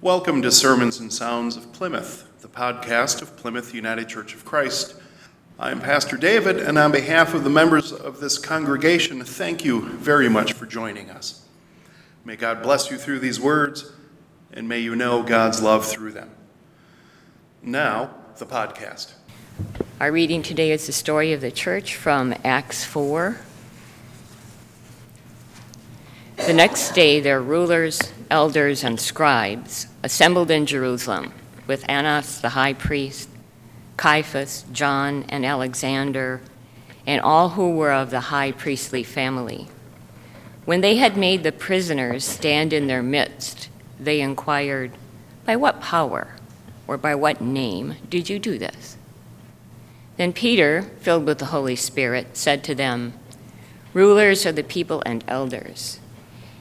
Welcome to Sermons and Sounds of Plymouth, the podcast of Plymouth United Church of Christ. I'm Pastor David, and on behalf of the members of this congregation, thank you very much for joining us. May God bless you through these words, and may you know God's love through them. Now, the podcast. Our reading today is the story of the church from Acts 4. The next day, their rulers, elders, and scribes assembled in Jerusalem with Annas the high priest, Caiaphas, John, and Alexander, and all who were of the high priestly family. When they had made the prisoners stand in their midst, they inquired, By what power or by what name did you do this? Then Peter, filled with the Holy Spirit, said to them, Rulers of the people and elders,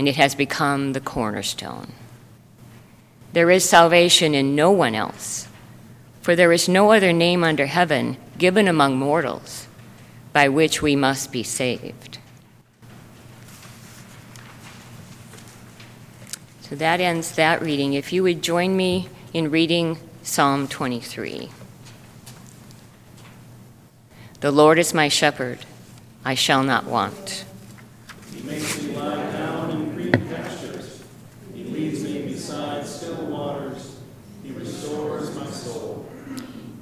and it has become the cornerstone. There is salvation in no one else, for there is no other name under heaven given among mortals by which we must be saved. So that ends that reading. If you would join me in reading Psalm 23. The Lord is my shepherd, I shall not want.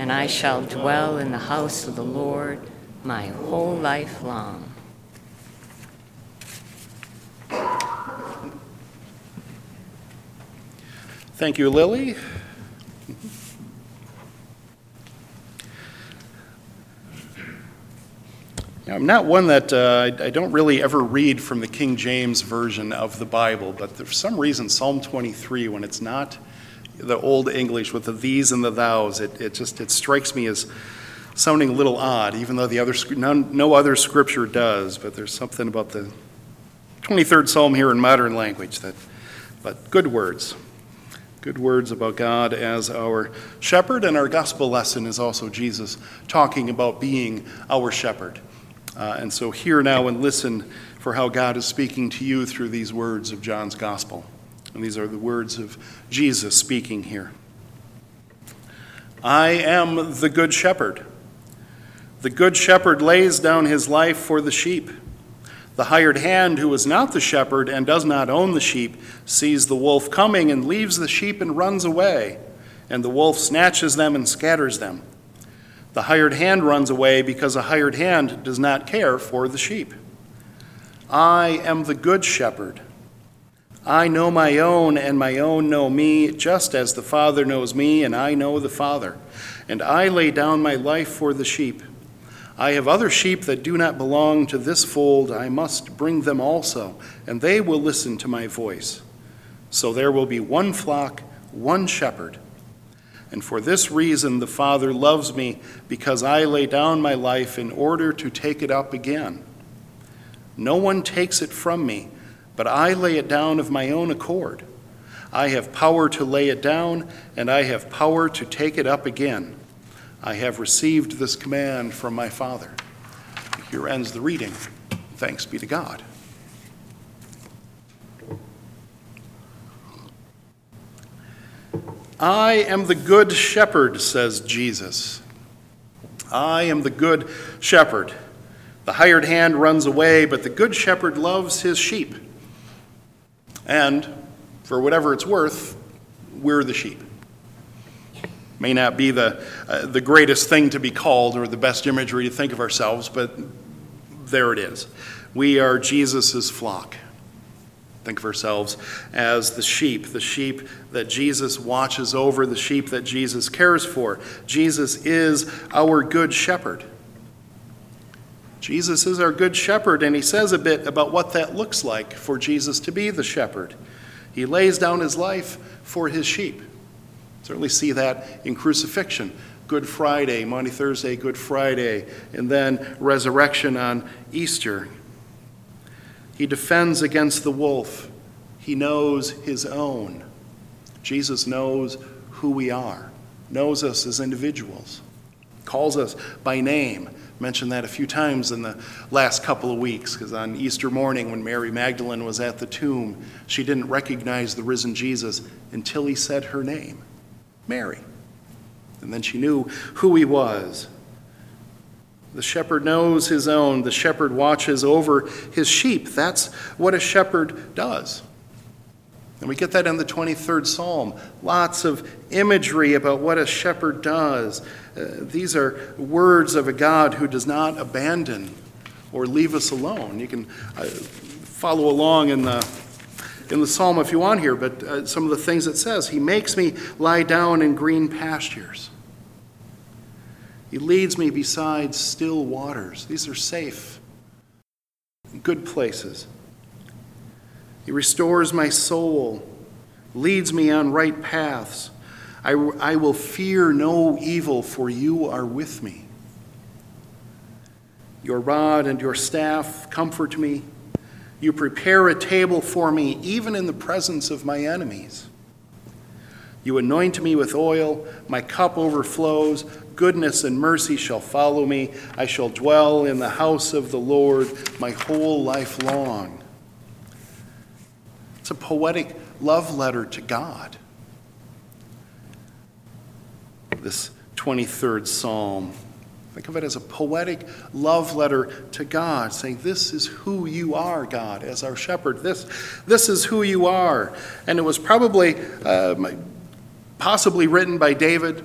and I shall dwell in the house of the Lord my whole life long. Thank you, Lily. Now, I'm not one that uh, I don't really ever read from the King James Version of the Bible, but for some reason, Psalm 23, when it's not the Old English with the these and the thous, it, it just it strikes me as sounding a little odd, even though the other none, no other scripture does. But there's something about the 23rd Psalm here in modern language that, but good words, good words about God as our shepherd, and our gospel lesson is also Jesus talking about being our shepherd. Uh, and so hear now and listen for how God is speaking to you through these words of John's gospel. And these are the words of Jesus speaking here. I am the good shepherd. The good shepherd lays down his life for the sheep. The hired hand, who is not the shepherd and does not own the sheep, sees the wolf coming and leaves the sheep and runs away, and the wolf snatches them and scatters them. The hired hand runs away because a hired hand does not care for the sheep. I am the good shepherd. I know my own, and my own know me, just as the Father knows me, and I know the Father. And I lay down my life for the sheep. I have other sheep that do not belong to this fold. I must bring them also, and they will listen to my voice. So there will be one flock, one shepherd. And for this reason, the Father loves me, because I lay down my life in order to take it up again. No one takes it from me but I lay it down of my own accord. I have power to lay it down, and I have power to take it up again. I have received this command from my Father. Here ends the reading. Thanks be to God. I am the good shepherd, says Jesus. I am the good shepherd. The hired hand runs away, but the good shepherd loves his sheep. And for whatever it's worth, we're the sheep. May not be the, uh, the greatest thing to be called or the best imagery to think of ourselves, but there it is. We are Jesus' flock. Think of ourselves as the sheep, the sheep that Jesus watches over, the sheep that Jesus cares for. Jesus is our good shepherd. Jesus is our good shepherd, and he says a bit about what that looks like for Jesus to be the shepherd. He lays down his life for his sheep. Certainly see that in crucifixion. Good Friday, Maundy, Thursday, Good Friday, and then resurrection on Easter. He defends against the wolf. He knows his own. Jesus knows who we are, knows us as individuals, calls us by name. Mentioned that a few times in the last couple of weeks, because on Easter morning, when Mary Magdalene was at the tomb, she didn't recognize the risen Jesus until he said her name, Mary. And then she knew who he was. The shepherd knows his own. The shepherd watches over his sheep. That's what a shepherd does. And we get that in the 23rd Psalm. Lots of imagery about what a shepherd does. Uh, these are words of a God who does not abandon or leave us alone. You can uh, follow along in the, in the psalm if you want here, but uh, some of the things it says He makes me lie down in green pastures. He leads me beside still waters. These are safe, good places. He restores my soul, leads me on right paths. I, I will fear no evil, for you are with me. Your rod and your staff comfort me. You prepare a table for me, even in the presence of my enemies. You anoint me with oil, my cup overflows. Goodness and mercy shall follow me. I shall dwell in the house of the Lord my whole life long. It's a poetic love letter to God. This 23rd Psalm. Think of it as a poetic love letter to God, saying, This is who you are, God, as our shepherd. This, this is who you are. And it was probably, uh, possibly written by David,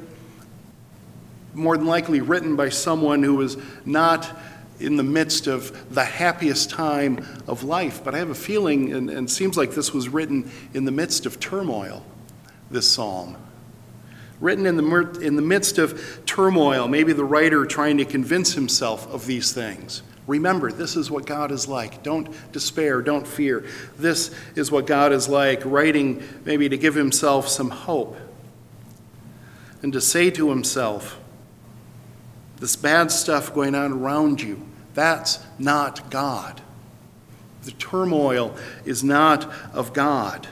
more than likely written by someone who was not in the midst of the happiest time of life. But I have a feeling, and, and seems like this was written in the midst of turmoil, this psalm. Written in the, in the midst of turmoil, maybe the writer trying to convince himself of these things. Remember, this is what God is like. Don't despair, don't fear. This is what God is like, writing maybe to give himself some hope and to say to himself, this bad stuff going on around you, that's not God. The turmoil is not of God.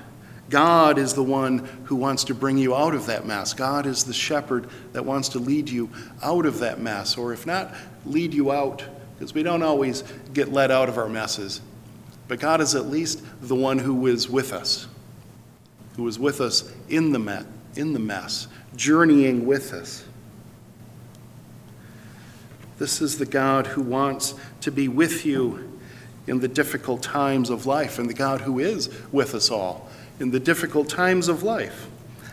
God is the one who wants to bring you out of that mess. God is the shepherd that wants to lead you out of that mess, or if not, lead you out, because we don't always get led out of our messes. But God is at least the one who is with us, who is with us in the, me- in the mess, journeying with us. This is the God who wants to be with you in the difficult times of life, and the God who is with us all in the difficult times of life.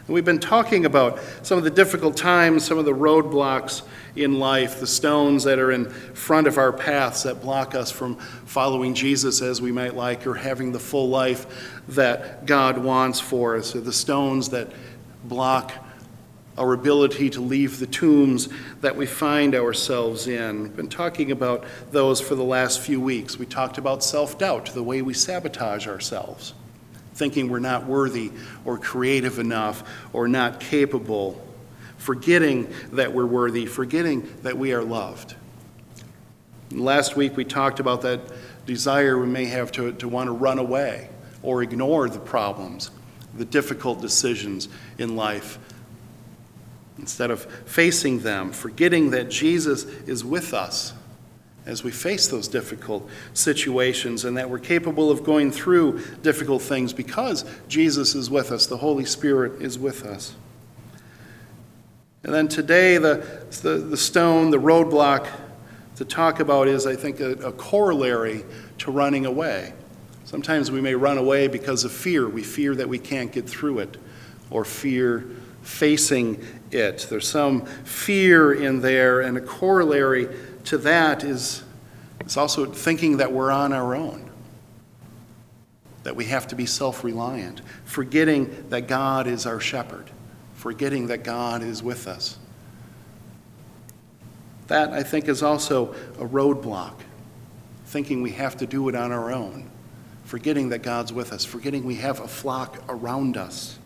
And we've been talking about some of the difficult times, some of the roadblocks in life, the stones that are in front of our paths that block us from following Jesus as we might like or having the full life that God wants for us, or the stones that block our ability to leave the tombs that we find ourselves in. We've been talking about those for the last few weeks. We talked about self doubt, the way we sabotage ourselves, thinking we're not worthy or creative enough or not capable, forgetting that we're worthy, forgetting that we are loved. Last week we talked about that desire we may have to, to want to run away or ignore the problems, the difficult decisions in life instead of facing them, forgetting that Jesus is with us as we face those difficult situations and that we're capable of going through difficult things because Jesus is with us, the Holy Spirit is with us. And then today, the, the, the stone, the roadblock to talk about is, I think, a, a corollary to running away. Sometimes we may run away because of fear. We fear that we can't get through it, or fear facing it. There's some fear in there, and a corollary to that is, is also thinking that we're on our own, that we have to be self reliant, forgetting that God is our shepherd, forgetting that God is with us. That, I think, is also a roadblock, thinking we have to do it on our own, forgetting that God's with us, forgetting we have a flock around us.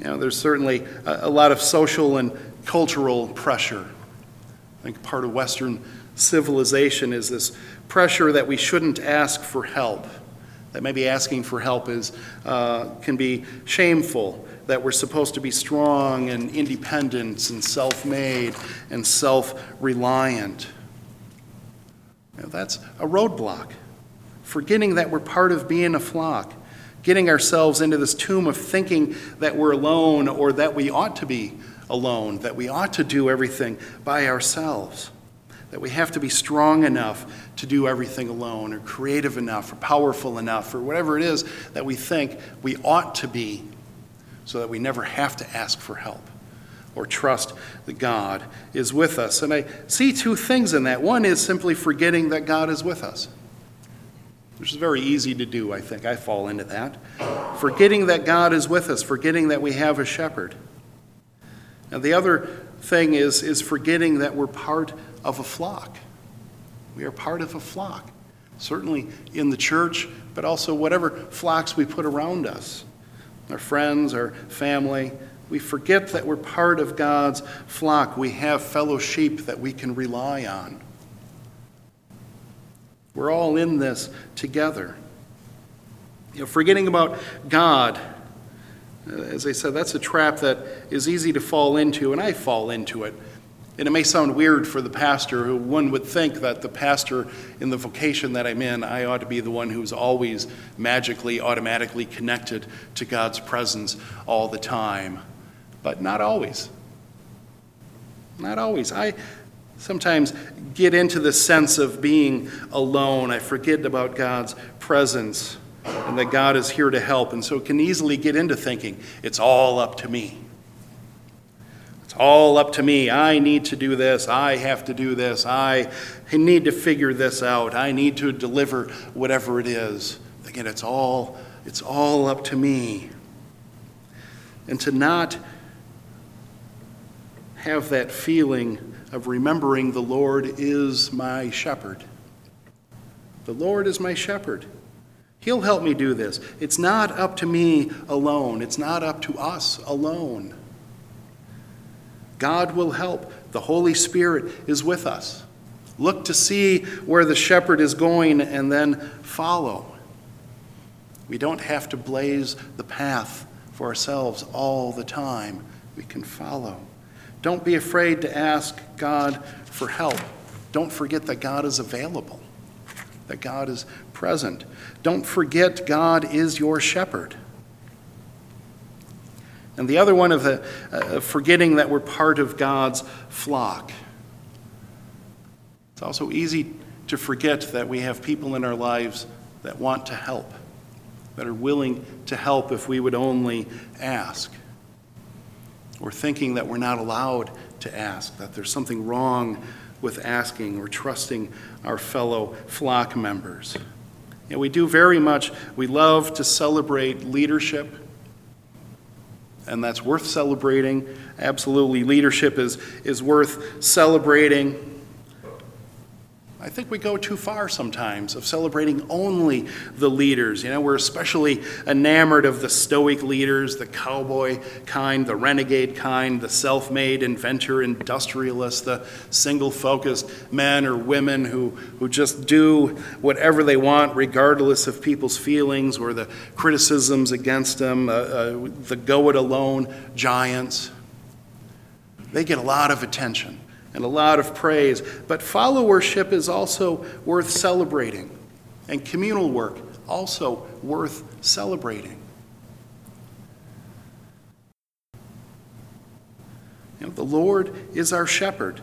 You know, there's certainly a, a lot of social and cultural pressure. I think part of Western civilization is this pressure that we shouldn't ask for help, that maybe asking for help is, uh, can be shameful, that we're supposed to be strong and independent and self made and self reliant. That's a roadblock. Forgetting that we're part of being a flock, getting ourselves into this tomb of thinking that we're alone or that we ought to be alone, that we ought to do everything by ourselves, that we have to be strong enough to do everything alone, or creative enough, or powerful enough, or whatever it is that we think we ought to be so that we never have to ask for help or trust that God is with us. And I see two things in that. One is simply forgetting that God is with us, which is very easy to do, I think. I fall into that. Forgetting that God is with us, forgetting that we have a shepherd. And the other thing is, is forgetting that we're part of a flock. We are part of a flock, certainly in the church, but also whatever flocks we put around us our friends, our family. We forget that we're part of God's flock. We have fellow sheep that we can rely on. We're all in this together. You know, forgetting about God, Uh, as I said, that's a trap that is easy to fall into, and I fall into it. And it may sound weird for the pastor, who one would think that the pastor in the vocation that I'm in, I ought to be the one who's always magically, automatically connected to God's presence all the time. But not always. Not always. I sometimes get into the sense of being alone. I forget about God's presence and that God is here to help. And so it can easily get into thinking, it's all up to me It's all up to me. I need to do this. I have to do this. I need to figure this out. I need to deliver whatever it is. Again, it's all it's all up to me. And to not have that feeling of remembering the Lord is my shepherd. The Lord is my shepherd. He'll help me do this. It's not up to me alone. It's not up to us alone. God will help. The Holy Spirit is with us. Look to see where the shepherd is going and then follow. We don't have to blaze the path for ourselves all the time. We can follow. Don't be afraid to ask God for help. Don't forget that God is available, that God is present. Don't forget God is your shepherd. And the other one of the uh, forgetting that we're part of God's flock. It's also easy to forget that we have people in our lives that want to help, that are willing to help if we would only ask. Or thinking that we're not allowed to ask, that there's something wrong with asking or trusting our fellow flock members. And we do very much, we love to celebrate leadership and that's worth celebrating. Absolutely, leadership is, is worth celebrating. I think we go too far sometimes of celebrating only the leaders. You know, we're especially enamored of the stoic leaders, the cowboy kind, the renegade kind, the self made inventor, industrialist, the single focused men or women who, who just do whatever they want, regardless of people's feelings or the criticisms against them, uh, uh, the go it alone giants. They get a lot of attention and a lot of praise. But followership is also worth celebrating, and communal work also worth celebrating. You know, the Lord is our shepherd.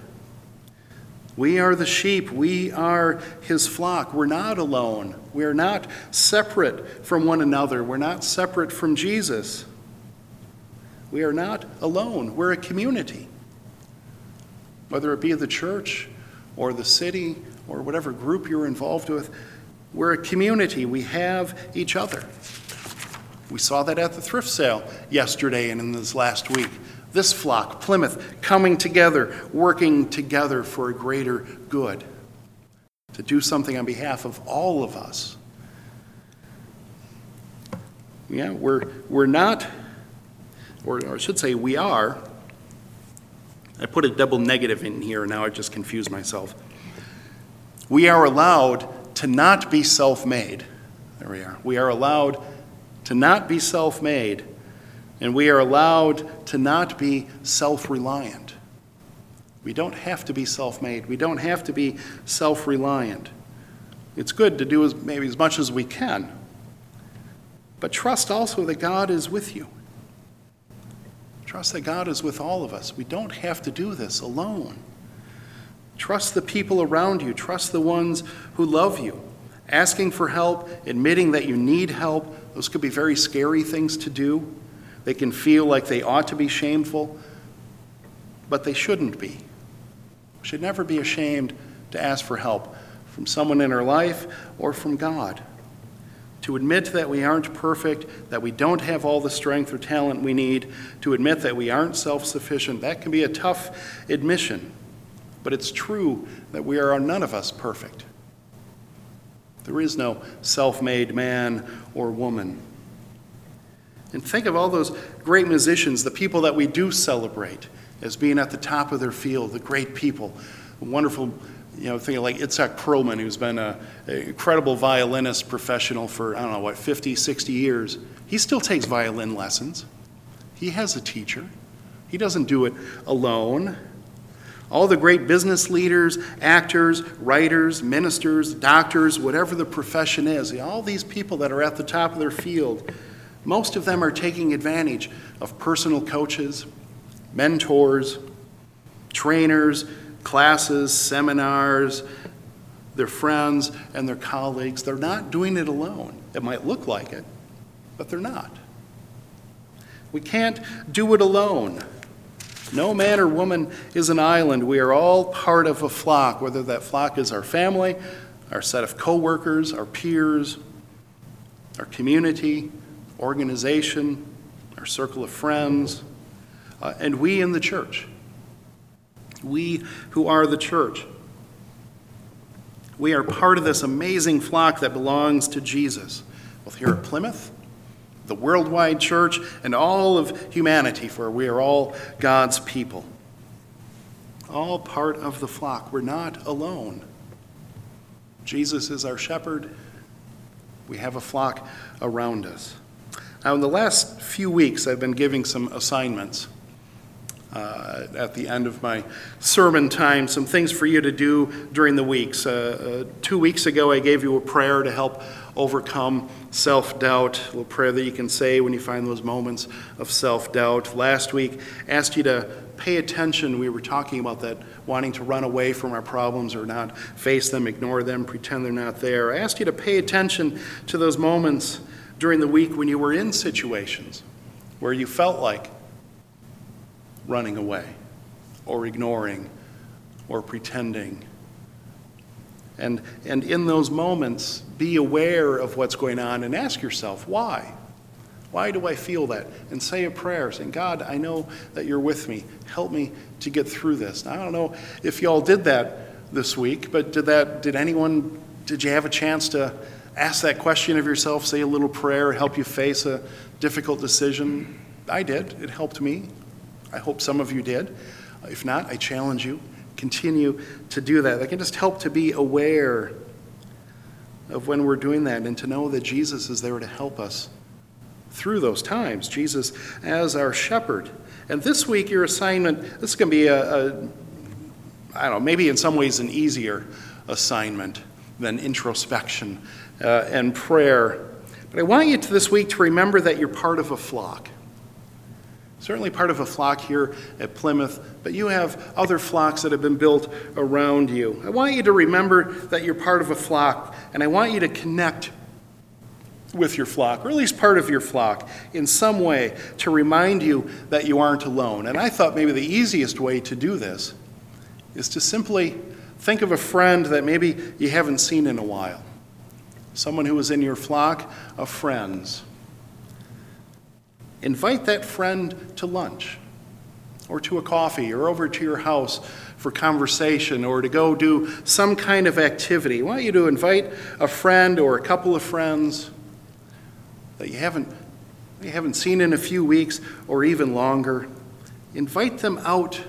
We are the sheep. We are his flock. We're not alone. We are not separate from one another. We're not separate from Jesus. We are not alone. We're a community. Whether it be the church or the city or whatever group you're involved with, we're a community. We have each other. We saw that at the thrift sale yesterday and in this last week. This flock, Plymouth, coming together, working together for a greater good, to do something on behalf of all of us. Yeah, we're, we're not, or, or I should say, we are. I put a double negative in here, and now I just confused myself. We are allowed to not be self made. There we are. We are allowed to not be self made, and we are allowed to not be self reliant. We don't have to be self made, we don't have to be self reliant. It's good to do as, maybe as much as we can, but trust also that God is with you. Trust that God is with all of us. We don't have to do this alone. Trust the people around you. Trust the ones who love you. Asking for help, admitting that you need help, those could be very scary things to do. They can feel like they ought to be shameful, but they shouldn't be. We should never be ashamed to ask for help from someone in our life or from God. To admit that we aren't perfect, that we don't have all the strength or talent we need, to admit that we aren't self sufficient, that can be a tough admission. But it's true that we are none of us perfect. There is no self made man or woman. And think of all those great musicians, the people that we do celebrate as being at the top of their field, the great people, wonderful, you know, thinking like Itzhak Perlman, who's been an incredible violinist professional for, I don't know, what, 50, 60 years. He still takes violin lessons. He has a teacher. He doesn't do it alone. All the great business leaders, actors, writers, ministers, doctors, whatever the profession is, all these people that are at the top of their field, most of them are taking advantage of personal coaches, mentors, trainers, classes, seminars, their friends, and their colleagues. They're not doing it alone. It might look like it, but they're not. We can't do it alone. No man or woman is an island. We are all part of a flock, whether that flock is our family, our set of coworkers, our peers, our community, organization, our circle of friends, uh, and we in the church. We who are the church. We are part of this amazing flock that belongs to Jesus, both here at Plymouth, the worldwide church, and all of humanity, for we are all God's people. All part of the flock. We're not alone. Jesus is our shepherd. We have a flock around us. Now, in the last few weeks, I've been giving some assignments uh, at the end of my sermon time, some things for you to do during the weeks. Uh, uh, two weeks ago, I gave you a prayer to help overcome self doubt, a little prayer that you can say when you find those moments of self doubt. Last week, asked you to pay attention. We were talking about that, wanting to run away from our problems or not face them, ignore them, pretend they're not there. I asked you to pay attention to those moments during the week when you were in situations where you felt like running away or ignoring or pretending. And, and in those moments, be aware of what's going on and ask yourself, why? Why do I feel that? And say a prayer saying, God, I know that you're with me. Help me to get through this. Now, I don't know if y'all did that this week, but did that, did anyone, did you have a chance to ask that question of yourself, say a little prayer, help you face a difficult decision? I did. It helped me. I hope some of you did. If not, I challenge you, continue to do that. That can just help to be aware of when we're doing that and to know that Jesus is there to help us through those times. Jesus as our shepherd. And this week, your assignment, this is going to be a, a I don't know, maybe in some ways an easier assignment than introspection uh, and prayer. But I want you to this week to remember that you're part of a flock. Certainly part of a flock here at Plymouth, but you have other flocks that have been built around you. I want you to remember that you're part of a flock, and I want you to connect with your flock, or at least part of your flock, in some way to remind you that you aren't alone. And I thought maybe the easiest way to do this is to simply think of a friend that maybe you haven't seen in a while, someone who is in your flock of friends. Invite that friend to lunch or to a coffee or over to your house for conversation or to go do some kind of activity. I want you to invite a friend or a couple of friends that you haven't, you haven't seen in a few weeks or even longer. Invite them out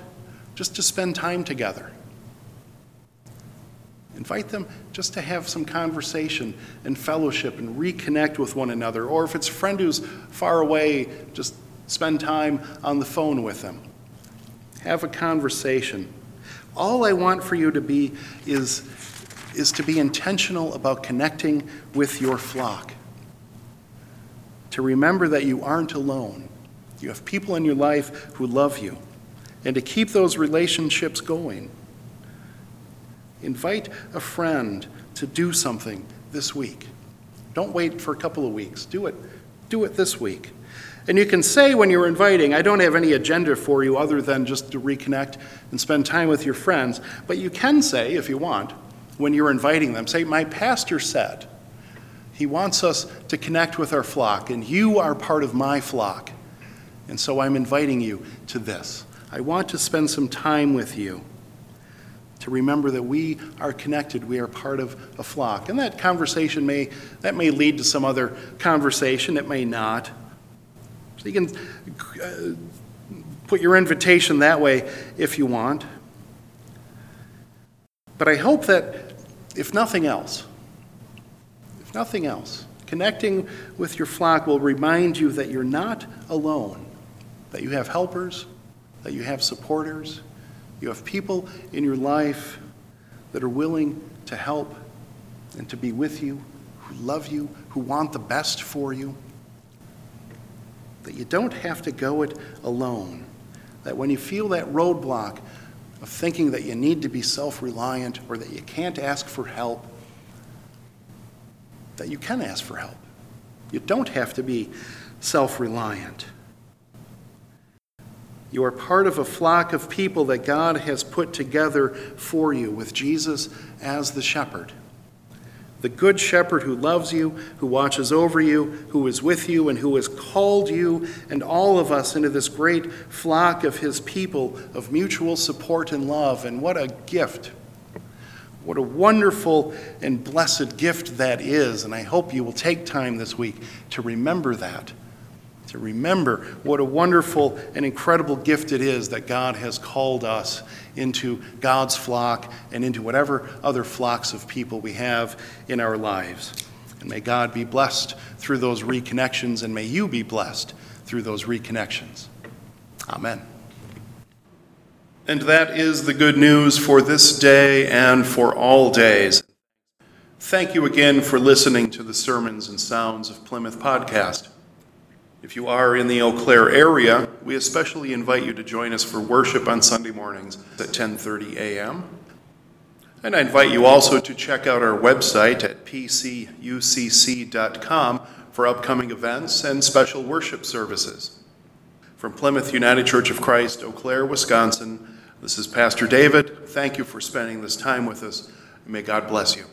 just to spend time together. Invite them just to have some conversation and fellowship and reconnect with one another. Or if it's a friend who's far away, just spend time on the phone with them. Have a conversation. All I want for you to be is, is to be intentional about connecting with your flock. To remember that you aren't alone. You have people in your life who love you. And to keep those relationships going. Invite a friend to do something this week. Don't wait for a couple of weeks. Do it. Do it this week. And you can say when you're inviting, I don't have any agenda for you other than just to reconnect and spend time with your friends. But you can say, if you want, when you're inviting them, say, My pastor said, he wants us to connect with our flock, and you are part of my flock. And so I'm inviting you to this. I want to spend some time with you to remember that we are connected we are part of a flock. And that conversation may that may lead to some other conversation it may not. So you can uh, put your invitation that way if you want. But i hope that if nothing else if nothing else connecting with your flock will remind you that you're not alone that you have helpers that you have supporters you have people in your life that are willing to help and to be with you, who love you, who want the best for you. That you don't have to go it alone. That when you feel that roadblock of thinking that you need to be self reliant or that you can't ask for help, that you can ask for help. You don't have to be self reliant. You are part of a flock of people that God has put together for you with Jesus as the shepherd. The good shepherd who loves you, who watches over you, who is with you, and who has called you and all of us into this great flock of his people of mutual support and love. And what a gift! What a wonderful and blessed gift that is. And I hope you will take time this week to remember that to remember what a wonderful and incredible gift it is that God has called us into God's flock and into whatever other flocks of people we have in our lives. And may God be blessed through those reconnections, and may you be blessed through those reconnections. Amen. And that is the good news for this day and for all days. Thank you again for listening to the Sermons and Sounds of Plymouth podcast. If you are in the Eau Claire area, we especially invite you to join us for worship on Sunday mornings at 10:30 a.m. And I invite you also to check out our website at pcucc.com for upcoming events and special worship services. From Plymouth United Church of Christ, Eau Claire, Wisconsin, this is Pastor David. Thank you for spending this time with us. May God bless you.